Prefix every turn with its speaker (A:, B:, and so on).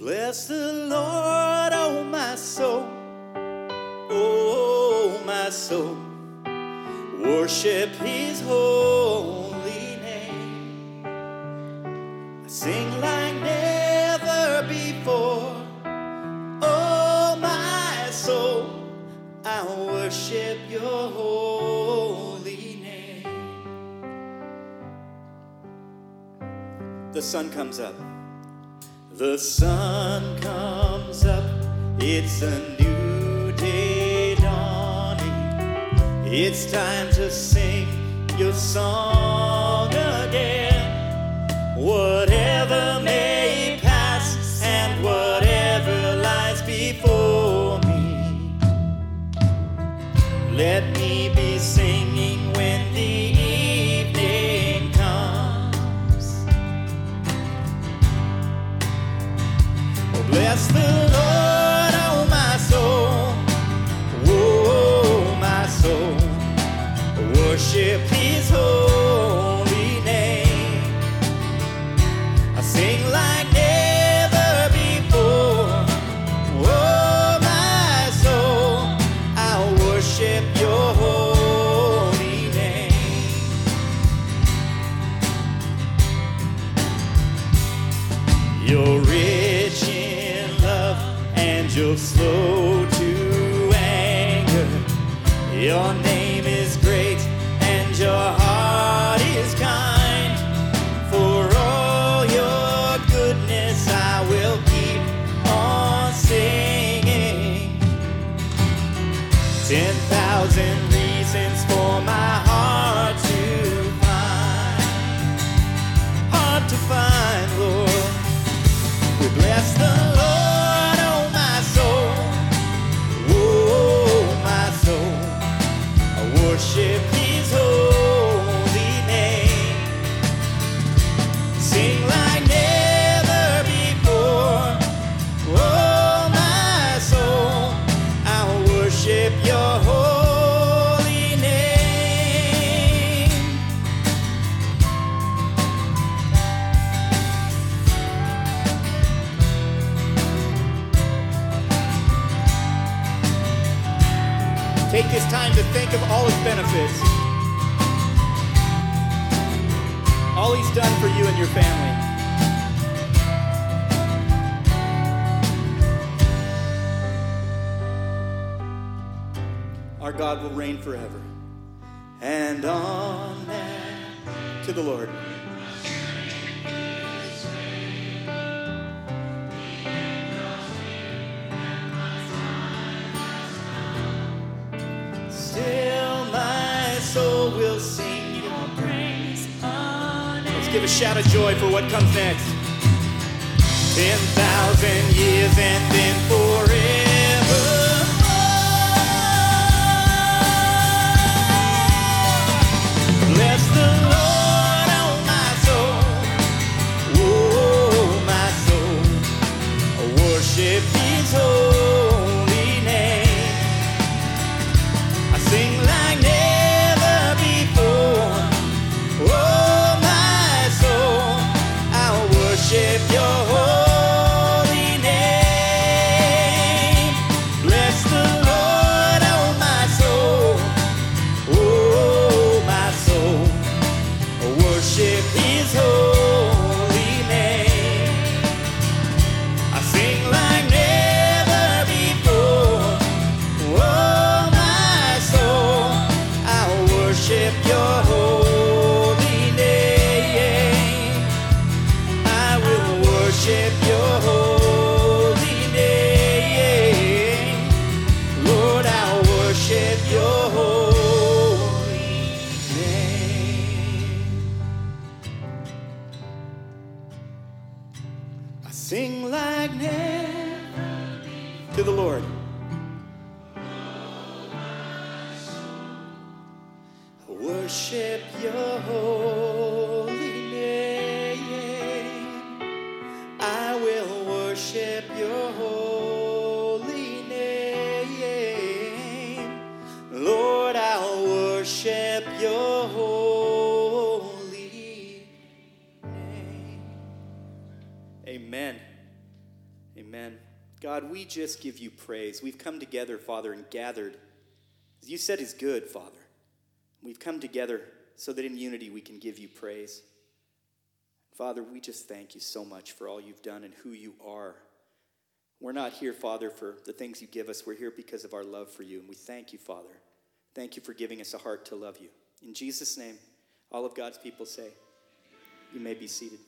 A: Bless the Lord, oh my soul, oh my soul. Worship His holy name. I sing like never before. Oh my soul, I worship Your holy name. The sun comes up. The sun comes up, it's a new day dawning. It's time to sing your song again. Whatever you're slow to anger. Your name is great and your heart is kind. For all your goodness, I will keep on singing. Ten thousand worship Take this time to think of all his benefits. All he's done for you and your family. Our God will reign forever. And on to the Lord. Give a shout of joy for what comes next. Ten thousand years and then forever. Bless the Lord, oh my soul, oh my soul, worship His holy sing like never to the Lord. Worship your holy Amen. Amen. God, we just give you praise. We've come together, Father, and gathered. You said is good, Father. We've come together so that in unity we can give you praise. Father, we just thank you so much for all you've done and who you are. We're not here, Father, for the things you give us. We're here because of our love for you. And we thank you, Father. Thank you for giving us a heart to love you. In Jesus' name, all of God's people say, You may be seated.